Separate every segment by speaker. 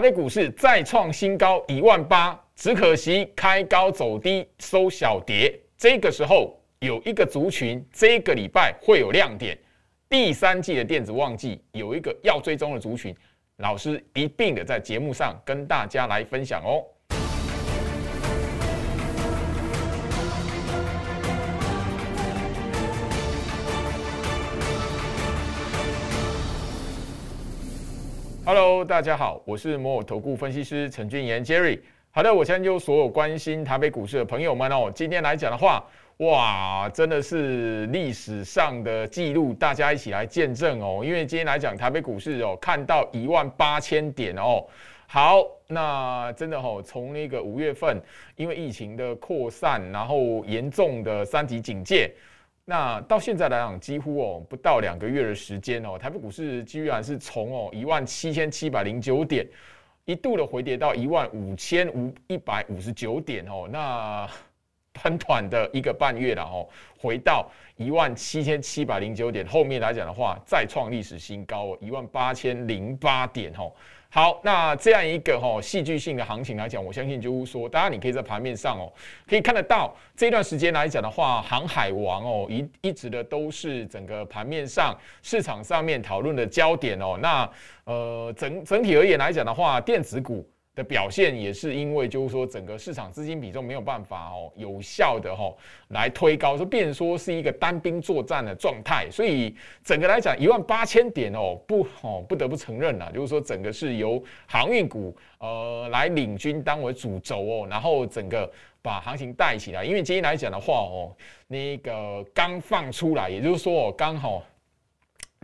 Speaker 1: 那股市再创新高一万八，只可惜开高走低收小跌。这个时候有一个族群，这个礼拜会有亮点。第三季的电子旺季有一个要追踪的族群，老师一并的在节目上跟大家来分享哦。Hello，大家好，我是摩尔投顾分析师陈俊言 Jerry。好的，我相信就所有关心台北股市的朋友们哦，今天来讲的话，哇，真的是历史上的记录，大家一起来见证哦。因为今天来讲台北股市哦，看到一万八千点哦。好，那真的哦，从那个五月份，因为疫情的扩散，然后严重的三级警戒。那到现在来讲，几乎哦不到两个月的时间哦，台北股市居然是从哦一万七千七百零九点，一度的回跌到一万五千五一百五十九点哦，那短短的一个半月了哦，回到一万七千七百零九点，后面来讲的话，再创历史新高哦，一万八千零八点哦。好，那这样一个哈戏剧性的行情来讲，我相信就是说，大家你可以在盘面上哦，可以看得到这段时间来讲的话，航海王哦一一直的都是整个盘面上市场上面讨论的焦点哦。那呃整整体而言来讲的话，电子股。的表现也是因为，就是说整个市场资金比重没有办法哦有效的哈来推高，说变说是一个单兵作战的状态，所以整个来讲一万八千点哦不哦不得不承认了，就是说整个是由航运股呃来领军当为主轴哦，然后整个把行情带起来，因为今天来讲的话哦，那个刚放出来，也就是说哦刚好。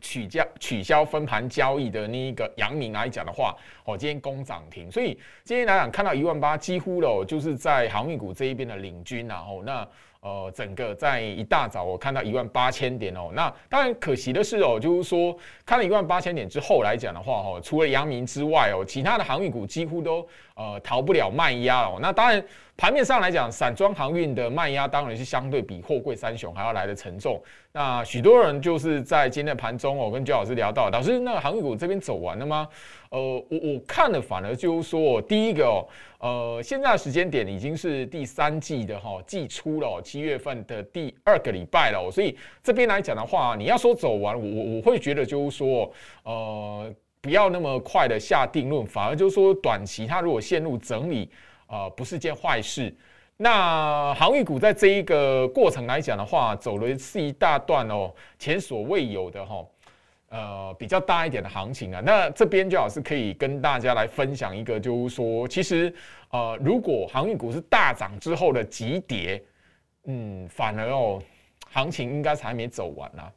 Speaker 1: 取消取消分盘交易的那一个阳明来讲的话，哦，今天攻涨停，所以今天来讲看到一万八，几乎了，就是在航运股这一边的领军，然后那呃，整个在一大早我看到一万八千点哦，那当然可惜的是哦，就是说看了一万八千点之后来讲的话，哦，除了阳明之外哦，其他的航运股几乎都呃逃不了卖压哦，那当然。盘面上来讲，散装航运的卖压当然是相对比货柜三雄还要来的沉重。那许多人就是在今天的盘中，我跟焦老师聊到，老师，那航运股这边走完了吗？呃，我我看了，反而就是说，第一个哦，呃，现在的时间点已经是第三季的哈季初了，七月份的第二个礼拜了，所以这边来讲的话，你要说走完，我我我会觉得就是说，呃，不要那么快的下定论，反而就是说，短期它如果陷入整理。啊，不是件坏事。那航运股在这一个过程来讲的话，走了是一大段哦，前所未有的哈，呃，比较大一点的行情啊。那这边最好是可以跟大家来分享一个，就是说，其实呃，如果航运股是大涨之后的急跌，嗯，反而哦，行情应该是还没走完啊。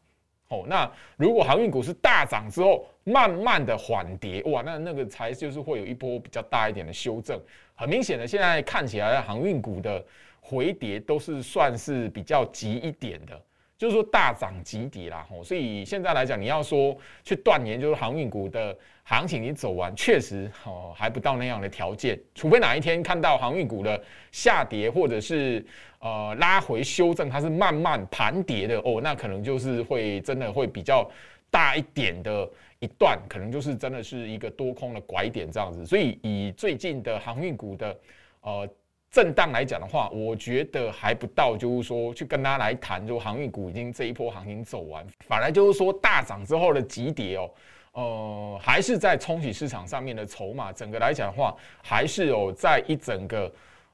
Speaker 1: 哦，那如果航运股是大涨之后慢慢的缓跌，哇，那那个才就是会有一波比较大一点的修正。很明显的，现在看起来航运股的回跌都是算是比较急一点的，就是说大涨急跌啦。吼，所以现在来讲，你要说去断言就是航运股的行情你走完，确实哦还不到那样的条件，除非哪一天看到航运股的下跌或者是。呃，拉回修正，它是慢慢盘跌的哦，那可能就是会真的会比较大一点的一段，可能就是真的是一个多空的拐点这样子。所以以最近的航运股的呃震荡来讲的话，我觉得还不到，就是说去跟大家来谈，就航运股已经这一波行情走完，反而就是说大涨之后的急跌哦，呃，还是在冲洗市场上面的筹码，整个来讲的话，还是有在一整个。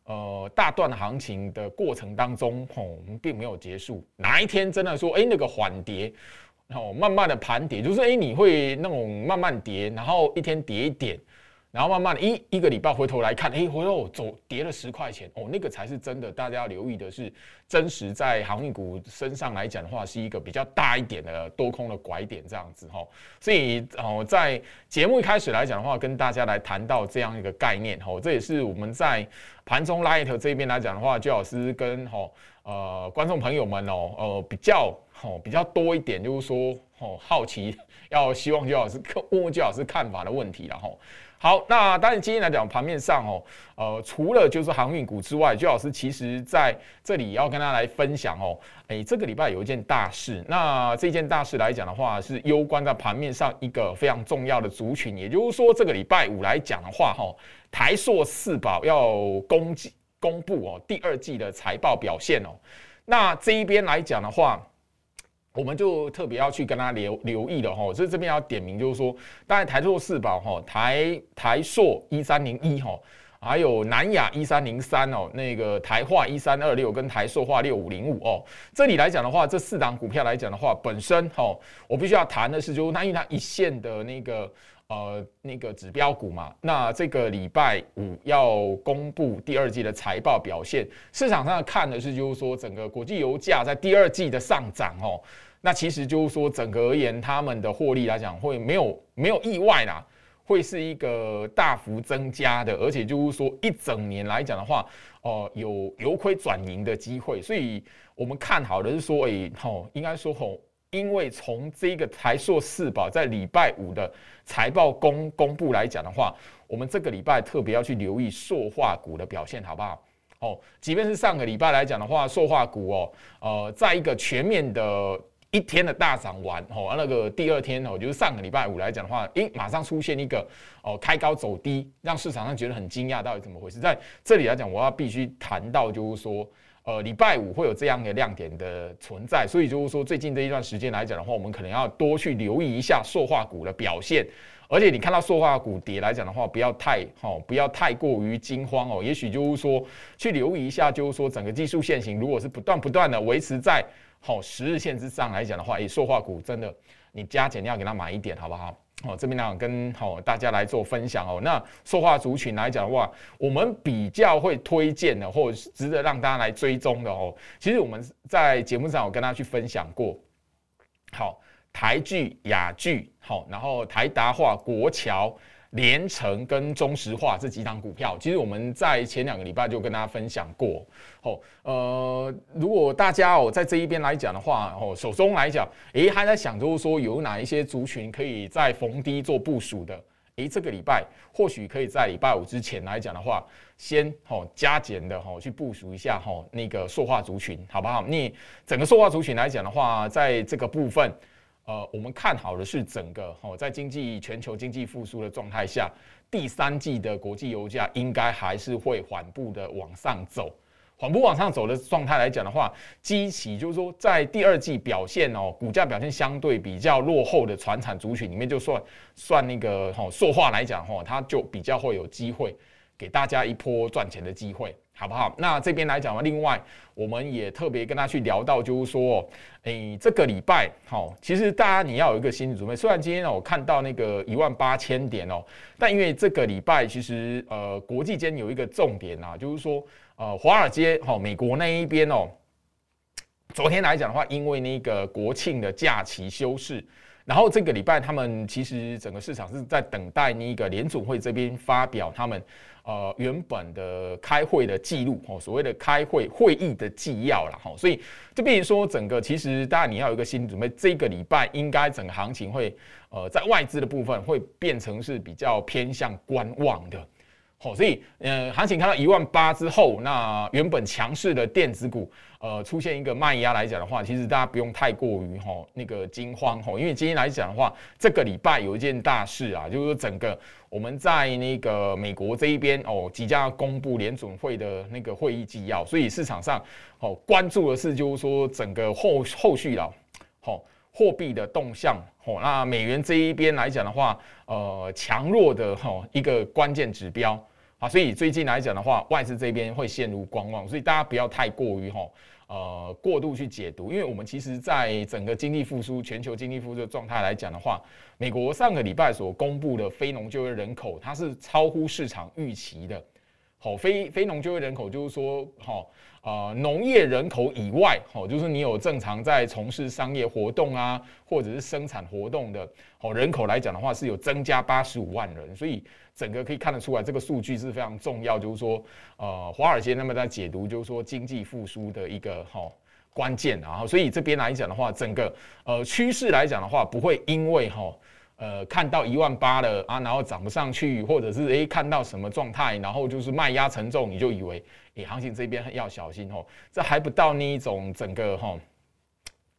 Speaker 1: 呃，大段行情的过程当中，吼，并没有结束。哪一天真的说，哎，那个缓跌，然后慢慢的盘跌，就是哎，你会那种慢慢跌，然后一天跌一点。然后慢慢的一一个礼拜回头来看，哎，回头走跌了十块钱，哦，那个才是真的。大家要留意的是，真实在航运股身上来讲的话，是一个比较大一点的多空的拐点这样子哈。所以哦，在节目一开始来讲的话，跟大家来谈到这样一个概念哈，这也是我们在盘中 light 这边来讲的话，周老师跟哈呃观众朋友们哦呃比较哦比较多一点，就是说哦好奇要希望周老师问问周老师看法的问题然后。好，那当然今天来讲盘面上哦，呃，除了就是航运股之外，朱老师其实在这里要跟大家来分享哦，哎，这个礼拜有一件大事，那这件大事来讲的话，是攸关在盘面上一个非常重要的族群，也就是说，这个礼拜五来讲的话，哈，台塑四宝要公公布哦第二季的财报表现哦，那这一边来讲的话。我们就特别要去跟他留留意了哈，所以这边要点名，就是说，当然台硕四宝哈，台台硕一三零一哈，还有南亚一三零三哦，那个台化一三二六跟台硕化六五零五哦，这里来讲的话，这四档股票来讲的话，本身哈，我必须要谈的是，就是它因为它一线的那个呃那个指标股嘛，那这个礼拜五要公布第二季的财报表现，市场上看的是就是说，整个国际油价在第二季的上涨哦。那其实就是说，整个而言，他们的获利来讲，会没有没有意外啦，会是一个大幅增加的，而且就是说，一整年来讲的话，哦，有由亏转盈的机会。所以我们看好的是说，哎，吼，应该说吼，因为从这个台硕四宝在礼拜五的财报公公布来讲的话，我们这个礼拜特别要去留意塑化股的表现，好不好？哦，即便是上个礼拜来讲的话，塑化股哦，呃，在一个全面的。一天的大涨完，哦，那个第二天哦，就是上个礼拜五来讲的话，诶，马上出现一个哦开高走低，让市场上觉得很惊讶，到底怎么回事？在这里来讲，我要必须谈到，就是说，呃，礼拜五会有这样的亮点的存在，所以就是说，最近这一段时间来讲的话，我们可能要多去留意一下塑化股的表现，而且你看到塑化股跌来讲的话，不要太哦，不要太过于惊慌哦，也许就是说去留意一下，就是说整个技术线型如果是不断不断的维持在。好，十日线之上来讲的话，以塑化股真的，你加减要给它买一点，好不好？哦，这边呢跟好大家来做分享哦。那塑化族群来讲的话，我们比较会推荐的，或者是值得让大家来追踪的哦。其实我们在节目上有跟大家去分享过，好，台剧、雅剧，好，然后台达化、国桥。连城跟中石化这几档股票，其实我们在前两个礼拜就跟大家分享过。哦，呃，如果大家哦在这一边来讲的话，哦手中来讲，诶还在想就是说有哪一些族群可以在逢低做部署的？诶，这个礼拜或许可以在礼拜五之前来讲的话，先哦加减的哈去部署一下哈那个塑化族群，好不好？你整个塑化族群来讲的话，在这个部分。呃，我们看好的是整个哦，在经济全球经济复苏的状态下，第三季的国际油价应该还是会缓步的往上走。缓步往上走的状态来讲的话，基期就是说，在第二季表现哦，股价表现相对比较落后的船产族群里面，就算算那个哦塑化来讲哈，它就比较会有机会给大家一波赚钱的机会。好不好？那这边来讲嘛，另外我们也特别跟他去聊到，就是说，诶，这个礼拜，好，其实大家你要有一个心理准备。虽然今天呢，我看到那个一万八千点哦，但因为这个礼拜其实呃，国际间有一个重点啊，就是说，呃，华尔街，哈，美国那一边哦，昨天来讲的话，因为那个国庆的假期休市，然后这个礼拜他们其实整个市场是在等待那个联总会这边发表他们。呃，原本的开会的记录哦，所谓的开会会议的纪要了哈，所以就变成说，整个其实当然你要有一个心理准备，这个礼拜应该整个行情会呃，在外资的部分会变成是比较偏向观望的。好，所以，呃，行情看到一万八之后，那原本强势的电子股，呃，出现一个卖压来讲的话，其实大家不用太过于哈那个惊慌哈，因为今天来讲的话，这个礼拜有一件大事啊，就是整个我们在那个美国这一边哦，即将要公布联准会的那个会议纪要，所以市场上哦关注的是就是说整个后后续了，好货币的动向，哦，那美元这一边来讲的话。呃，强弱的吼一个关键指标好，所以最近来讲的话，外资这边会陷入观望，所以大家不要太过于哈呃过度去解读，因为我们其实在整个经济复苏、全球经济复苏的状态来讲的话，美国上个礼拜所公布的非农就业人口，它是超乎市场预期的。好，非非农就业人口就是说，好。呃，农业人口以外，哦，就是你有正常在从事商业活动啊，或者是生产活动的，哦，人口来讲的话，是有增加八十五万人，所以整个可以看得出来，这个数据是非常重要，就是说，呃，华尔街那么在解读，就是说经济复苏的一个哈关键，然后，所以这边来讲的话，整个呃趋势来讲的话，不会因为哈呃看到一万八了啊，然后涨不上去，或者是诶看到什么状态，然后就是卖压沉重，你就以为诶行情这边要小心哦，这还不到那一种整个哈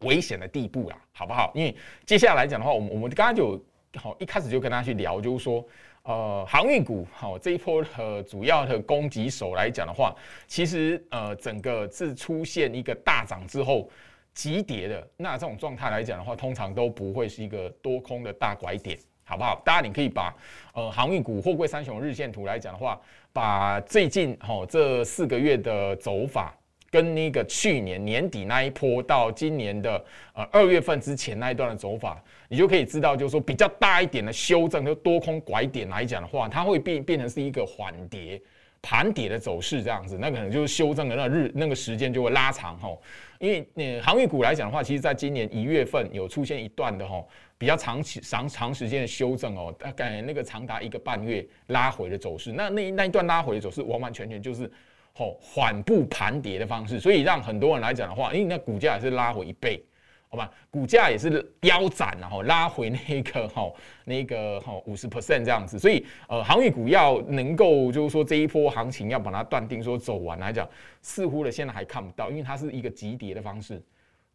Speaker 1: 危险的地步啦，好不好？因为接下来讲的话，我们我们刚刚就好一开始就跟大家去聊，就是说。呃，航运股好这一波的主要的攻击手来讲的话，其实呃整个是出现一个大涨之后急跌的，那这种状态来讲的话，通常都不会是一个多空的大拐点，好不好？大家你可以把呃航运股货柜三雄日线图来讲的话，把最近好这四个月的走法。跟那个去年年底那一波到今年的呃二月份之前那一段的走法，你就可以知道，就是说比较大一点的修正，就多空拐点来讲的话，它会变变成是一个缓跌、盘跌的走势这样子，那可能就是修正的那日那个时间就会拉长吼。因为呃航运股来讲的话，其实在今年一月份有出现一段的吼比较长期长长时间的修正哦，大概那个长达一个半月拉回的走势，那那那一段拉回的走势完完全全就是。吼，缓步盘跌的方式，所以让很多人来讲的话，因为那股价也是拉回一倍，好吧？股价也是腰斩，然后拉回那个哈 那个哈五十 percent 这样子，所以呃，航运股要能够就是说这一波行情要把它断定说走完来讲，似乎呢现在还看不到，因为它是一个急跌的方式，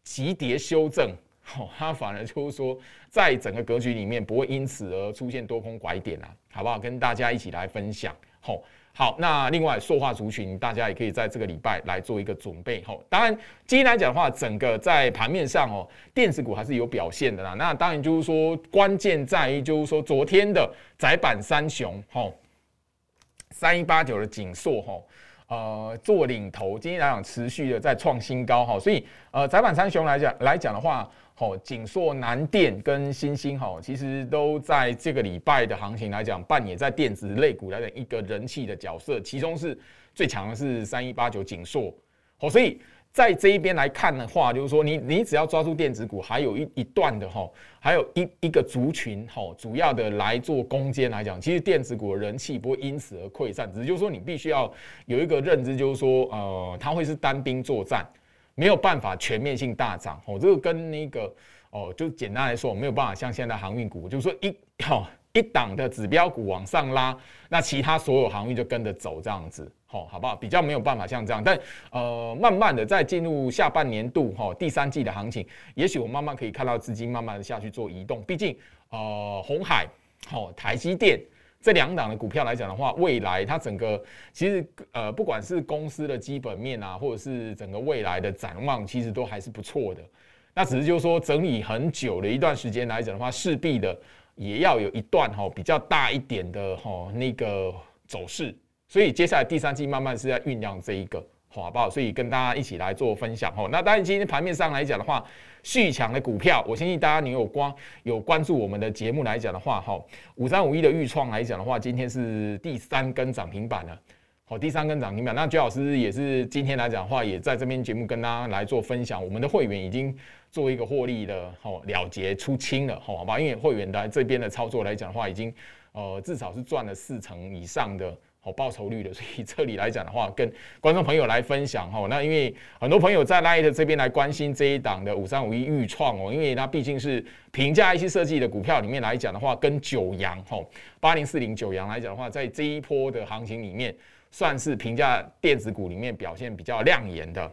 Speaker 1: 急跌修正，好，它反而就是说在整个格局里面不会因此而出现多空拐点啊，好不好？跟大家一起来分享，好。好，那另外塑化族群，大家也可以在这个礼拜来做一个准备。吼，当然今天来讲的话，整个在盘面上哦，电子股还是有表现的啦。那当然就是说，关键在于就是说，昨天的窄板三雄，吼，三一八九的锦硕，吼，呃，做领头，今天来讲持续的在创新高，哈。所以，呃，窄板三雄来讲来讲的话。哦，锦硕、南电跟新兴，哈，其实都在这个礼拜的行情来讲，扮演在电子类股来讲一个人气的角色。其中是最强的是三一八九锦硕，哦，所以在这一边来看的话，就是说你你只要抓住电子股，还有一一段的哈，还有一一个族群，哈，主要的来做攻坚来讲，其实电子股的人气不会因此而溃散，只是就是说你必须要有一个认知，就是说，呃，它会是单兵作战。没有办法全面性大涨哦，这个跟那个哦，就简单来说，没有办法像现在航运股，就是说一 哦一档的指标股往上拉，那其他所有航运就跟着走这样子，哦，好不好？比较没有办法像这样，但呃，慢慢的在进入下半年度哈，第三季的行情，也许我慢慢可以看到资金慢慢的下去做移动，毕竟呃，红海好，台积电。这两档的股票来讲的话，未来它整个其实呃，不管是公司的基本面啊，或者是整个未来的展望，其实都还是不错的。那只是就是说整理很久的一段时间来讲的话，势必的也要有一段哈比较大一点的哈那个走势。所以接下来第三季慢慢是在酝酿这一个。好不好？所以跟大家一起来做分享哦。那当然，今天盘面上来讲的话，续强的股票，我相信大家你有关有关注我们的节目来讲的话，哈，五三五一的预创来讲的话，今天是第三根涨停板了。好，第三根涨停板。那周老师也是今天来讲的话，也在这边节目跟大家来做分享。我们的会员已经做一个获利的哦了结出清了，好吧？因为会员来这边的操作来讲的话，已经呃至少是赚了四成以上的。好报酬率的，所以这里来讲的话，跟观众朋友来分享哈。那因为很多朋友在 Light 这边来关心这一档的五三五一预创哦，因为它毕竟是平价一些设计的股票里面来讲的话，跟九阳哈八零四零九阳来讲的话，在这一波的行情里面，算是平价电子股里面表现比较亮眼的。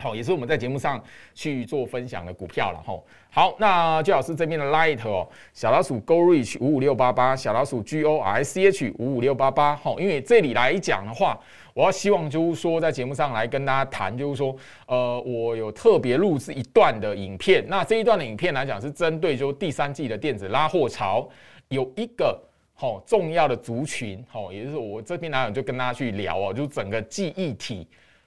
Speaker 1: 好，也是我们在节目上去做分享的股票了哈。好，那周老师这边的 Light 哦，小老鼠 Go Reach 五五六八八，小老鼠 G O R C H 五五六八八。好，因为这里来讲的话，我要希望就是说在节目上来跟大家谈，就是说，呃，我有特别录制一段的影片。那这一段的影片来讲，是针对就第三季的电子拉货潮，有一个好重要的族群，好，也就是我这边来讲就跟大家去聊哦，就整个记忆体。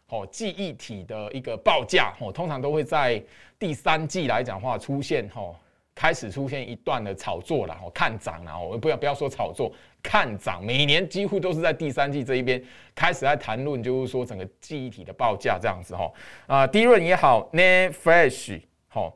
Speaker 1: 哦，记忆体的一个报价，哦，通常都会在第三季来讲话出现，哦，开始出现一段的炒作了，哦，看涨了，哦，不要不要说炒作，看涨，每年几乎都是在第三季这一边开始在谈论，就是说整个记忆体的报价这样子，哈，啊，低润也好，Net Fresh，哈，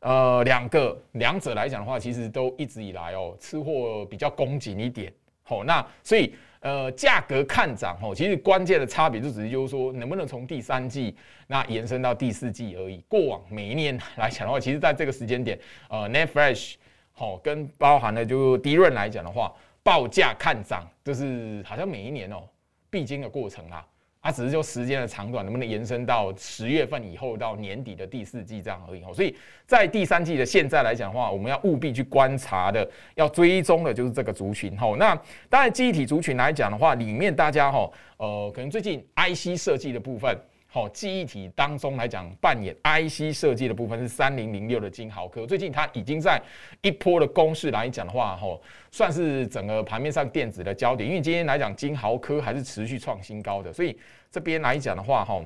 Speaker 1: 呃，两个两者来讲的话，其实都一直以来哦，吃货比较恭谨一点，好，那所以。呃，价格看涨吼，其实关键的差别就只是就是说，能不能从第三季那延伸到第四季而已。过往每一年来讲的话，其实在这个时间点，呃，Net Fresh 好，跟包含了就低润来讲的话，报价看涨，就是好像每一年哦必经的过程啦。它只是就时间的长短能不能延伸到十月份以后到年底的第四季这样而已哦。所以在第三季的现在来讲的话，我们要务必去观察的、要追踪的就是这个族群吼。那当然，记忆体族群来讲的话，里面大家吼呃，可能最近 IC 设计的部分。好，记忆体当中来讲，扮演 IC 设计的部分是三零零六的金豪科。最近它已经在一波的攻势来讲的话，吼，算是整个盘面上电子的焦点。因为今天来讲，金豪科还是持续创新高的，所以这边来讲的话，吼，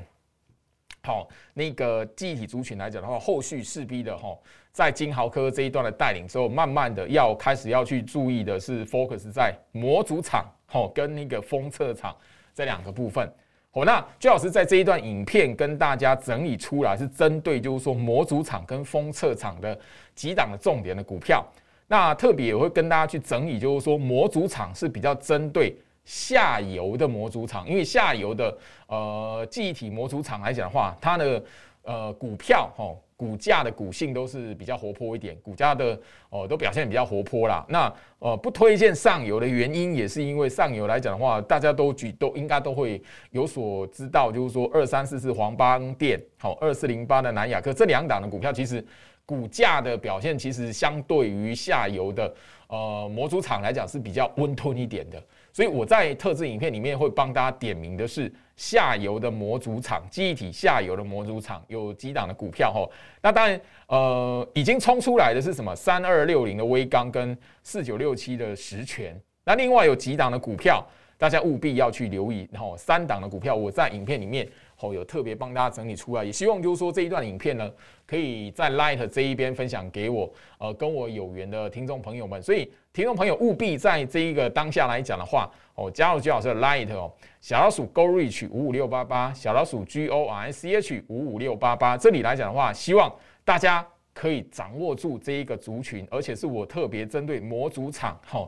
Speaker 1: 好，那个记忆体族群来讲的话，后续势必的吼，在金豪科这一段的带领之后，慢慢的要开始要去注意的是 focus 在模组厂，吼，跟那个封测厂这两个部分。哦，那朱老师在这一段影片跟大家整理出来，是针对就是说模组厂跟封测厂的几档的重点的股票。那特别也会跟大家去整理，就是说模组厂是比较针对下游的模组厂，因为下游的呃记忆体模组厂来讲的话，它的呃股票哈。股价的股性都是比较活泼一点，股价的哦都表现比较活泼啦。那呃不推荐上游的原因，也是因为上游来讲的话，大家都举都应该都会有所知道，就是说二三四四黄邦电，好二四零八的南亚科这两档的股票，其实股价的表现其实相对于下游的呃模组厂来讲是比较温吞一点的。所以我在特制影片里面会帮大家点名的是下游的模组厂，记忆体下游的模组厂有几档的股票哈。那当然，呃，已经冲出来的是什么？三二六零的微钢跟四九六七的实权。那另外有几档的股票，大家务必要去留意。然后三档的股票，我在影片里面。哦，有特别帮大家整理出来，也希望就是说这一段影片呢，可以在 Light 这一边分享给我，呃，跟我有缘的听众朋友们。所以听众朋友务必在这一个当下来讲的话，哦，加入居老师的 Light 哦，小老鼠 Go Reach 五五六八八，小老鼠 G O R C H 五五六八八。这里来讲的话，希望大家可以掌握住这一个族群，而且是我特别针对模组厂，哈。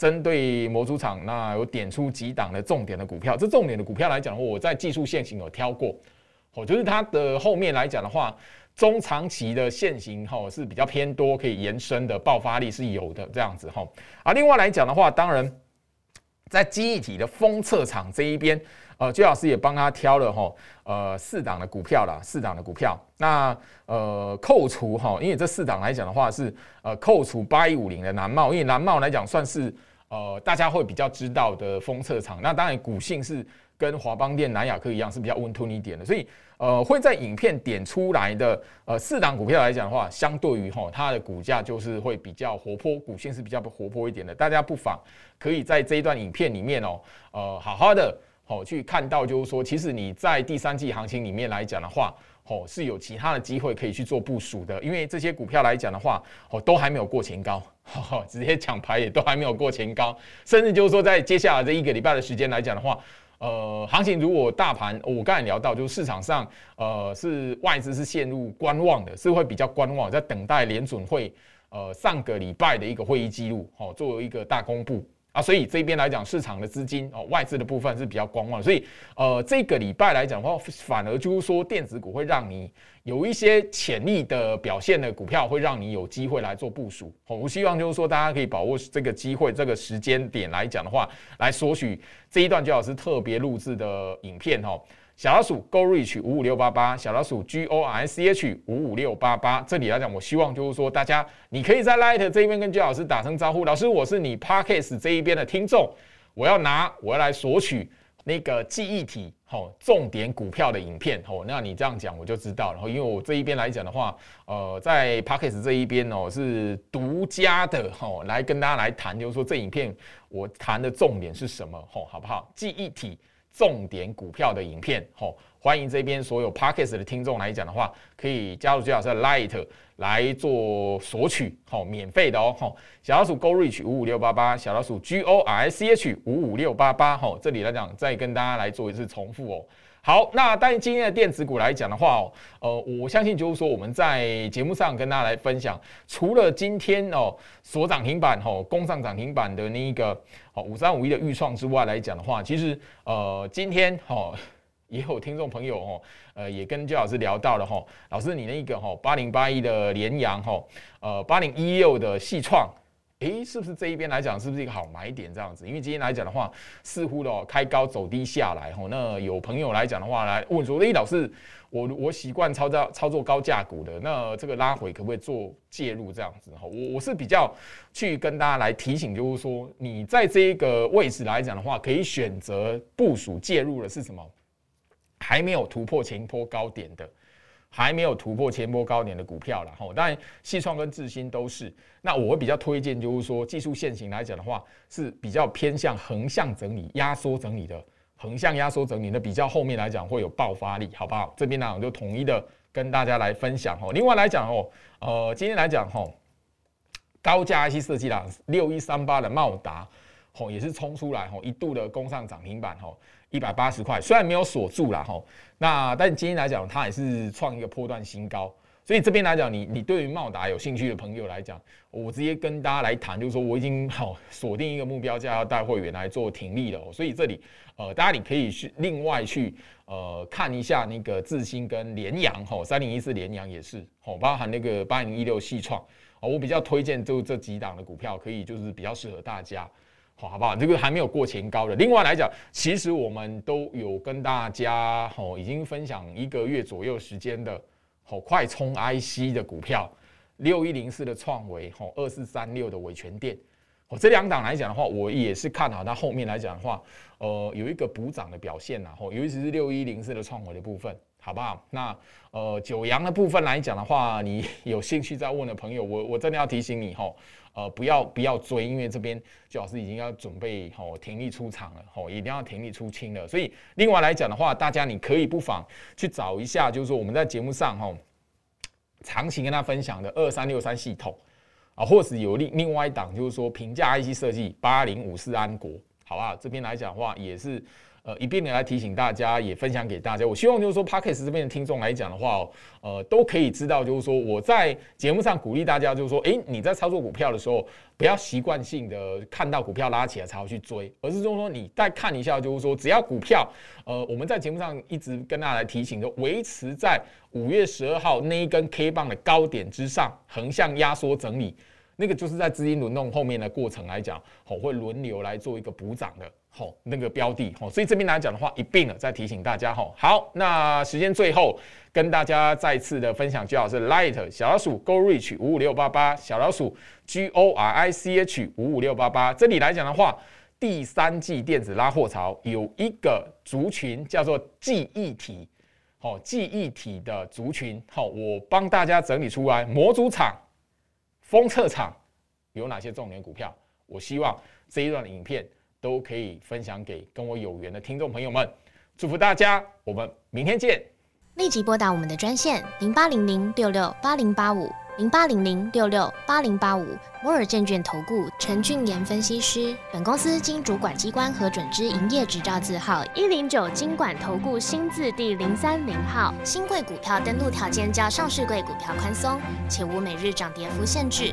Speaker 1: 针对模组厂，那有点出几档的重点的股票。这重点的股票来讲，我在技术线型有挑过，哦，就是它的后面来讲的话，中长期的线型哈是比较偏多，可以延伸的爆发力是有的这样子哈。啊，另外来讲的话，当然在记忆体的封测厂这一边，呃，居老师也帮他挑了哈，呃，四档的股票啦，四档的股票。那呃，扣除哈，因为这四档来讲的话是呃，扣除八一五零的南茂，因为南茂来讲算是。呃，大家会比较知道的封测厂，那当然股性是跟华邦电、南亚科一样，是比较温吞一点的，所以呃会在影片点出来的呃四档股票来讲的话，相对于哈它的股价就是会比较活泼，股性是比较活泼一点的，大家不妨可以在这一段影片里面哦，呃好好的哦去看到，就是说其实你在第三季行情里面来讲的话。哦，是有其他的机会可以去做部署的，因为这些股票来讲的话，哦，都还没有过前高，直接抢牌也都还没有过前高，甚至就是说，在接下来这一个礼拜的时间来讲的话，呃，行情如果大盘，我刚才聊到，就是市场上，呃，是外资是陷入观望的，是会比较观望，在等待联准会，呃，上个礼拜的一个会议记录，哦，作为一个大公布。啊，所以这边来讲，市场的资金哦，外资的部分是比较观望，所以呃，这个礼拜来讲的话，反而就是说，电子股会让你有一些潜力的表现的股票，会让你有机会来做部署。我希望就是说，大家可以把握这个机会，这个时间点来讲的话，来索取这一段最好是特别录制的影片哈。小老鼠 Go Reach 五五六八八，小老鼠 G O R C H 五五六八八。这里来讲，我希望就是说，大家你可以在 Light 这一边跟居老师打声招呼。老师，我是你 Parkes 这一边的听众，我要拿，我要来索取那个记忆体吼重点股票的影片吼。那你这样讲我就知道。然后，因为我这一边来讲的话，呃，在 Parkes 这一边哦是独家的吼，来跟大家来谈，就是说这影片我谈的重点是什么吼，好不好？记忆体。重点股票的影片，吼，欢迎这边所有 Parkes 的听众来讲的话，可以加入最好是 Light 来做索取，吼，免费的哦，吼，小老鼠 Go Reach 五五六八八，小老鼠 G O R C H 五五六八八，吼，这里来讲再跟大家来做一次重复哦。好，那但今天的电子股来讲的话，哦，呃，我相信就是说我们在节目上跟大家来分享，除了今天哦所涨停板吼攻上涨停板的那一个哦五三五一的预创之外来讲的话，其实呃今天哦也有听众朋友哦，呃，也跟焦老师聊到了哈，老师你那个哈八零八一的联阳哈，呃八零一六的细创。诶，是不是这一边来讲，是不是一个好买点这样子？因为今天来讲的话，似乎的开高走低下来吼。那有朋友来讲的话，来问说：诶，老师，我我习惯操作操作高价股的，那这个拉回可不可以做介入这样子？哈，我我是比较去跟大家来提醒，就是说，你在这一个位置来讲的话，可以选择部署介入的是什么？还没有突破前波高点的。还没有突破前波高点的股票了哈，当然，细创跟智新都是。那我会比较推荐，就是说技术线型来讲的话，是比较偏向横向整理、压缩整理的。横向压缩整理的比较后面来讲会有爆发力，好不好？这边呢我就统一的跟大家来分享哦。另外来讲哦，呃，今天来讲哈，高价 IC 设计啦，六一三八的茂达，吼也是冲出来吼，一度的攻上涨停板吼。一百八十块，虽然没有锁住了吼，那但今天来讲，它也是创一个破断新高。所以这边来讲，你你对于茂达有兴趣的朋友来讲，我直接跟大家来谈，就是说我已经好锁定一个目标价，要带会员来做停利了。所以这里呃，大家你可以去另外去呃看一下那个智新跟联阳吼，三零一四联阳也是吼，包含那个八零一六细创哦，我比较推荐就这几档的股票，可以就是比较适合大家。好不好？这个还没有过前高的。另外来讲，其实我们都有跟大家哦，已经分享一个月左右时间的哦，快充 IC 的股票，六一零四的创维，哦，二四三六的伟全电，哦，这两档来讲的话，我也是看好它后面来讲的话，呃，有一个补涨的表现呐，吼，尤其是六一零四的创维的部分，好不好？那呃，九阳的部分来讲的话，你有兴趣再问的朋友，我我真的要提醒你吼。呃，不要不要追，因为这边最老师已经要准备吼停利出场了，吼一定要停利出清了。所以另外来讲的话，大家你可以不妨去找一下，就是说我们在节目上吼长期跟他分享的二三六三系统啊，或是有另另外一档，就是说评价 IC 设计八零五四安国，好不好？这边来讲的话也是。呃，一并的来提醒大家，也分享给大家。我希望就是说 p a r k e s 这边的听众来讲的话，哦呃，都可以知道，就是说我在节目上鼓励大家，就是说，哎，你在操作股票的时候，不要习惯性的看到股票拉起来才会去追，而是就是说，你再看一下，就是说，只要股票，呃，我们在节目上一直跟大家来提醒，就维持在五月十二号那一根 K 棒的高点之上，横向压缩整理，那个就是在资金轮动后面的过程来讲，哦，会轮流来做一个补涨的。好，那个标的，好，所以这边来讲的话，一并了再提醒大家，哈，好，那时间最后跟大家再次的分享，就好是 Light 小老鼠 Go Reach 五五六八八，小老鼠 G O R I C H 五五六八八，这里来讲的话，第三季电子拉货潮有一个族群叫做记忆体，好，记忆体的族群，好，我帮大家整理出来，模组厂、封测厂有哪些重点股票？我希望这一段影片。都可以分享给跟我有缘的听众朋友们，祝福大家，我们明天见。
Speaker 2: 立即拨打我们的专线零八零零六六八零八五零八零零六六八零八五摩尔证券投顾陈俊言分析师。本公司经主管机关核准之营业执照字号一零九金管投顾新字第零三零号。新贵股票登录条件较上市贵股票宽松，且无每日涨跌幅限制。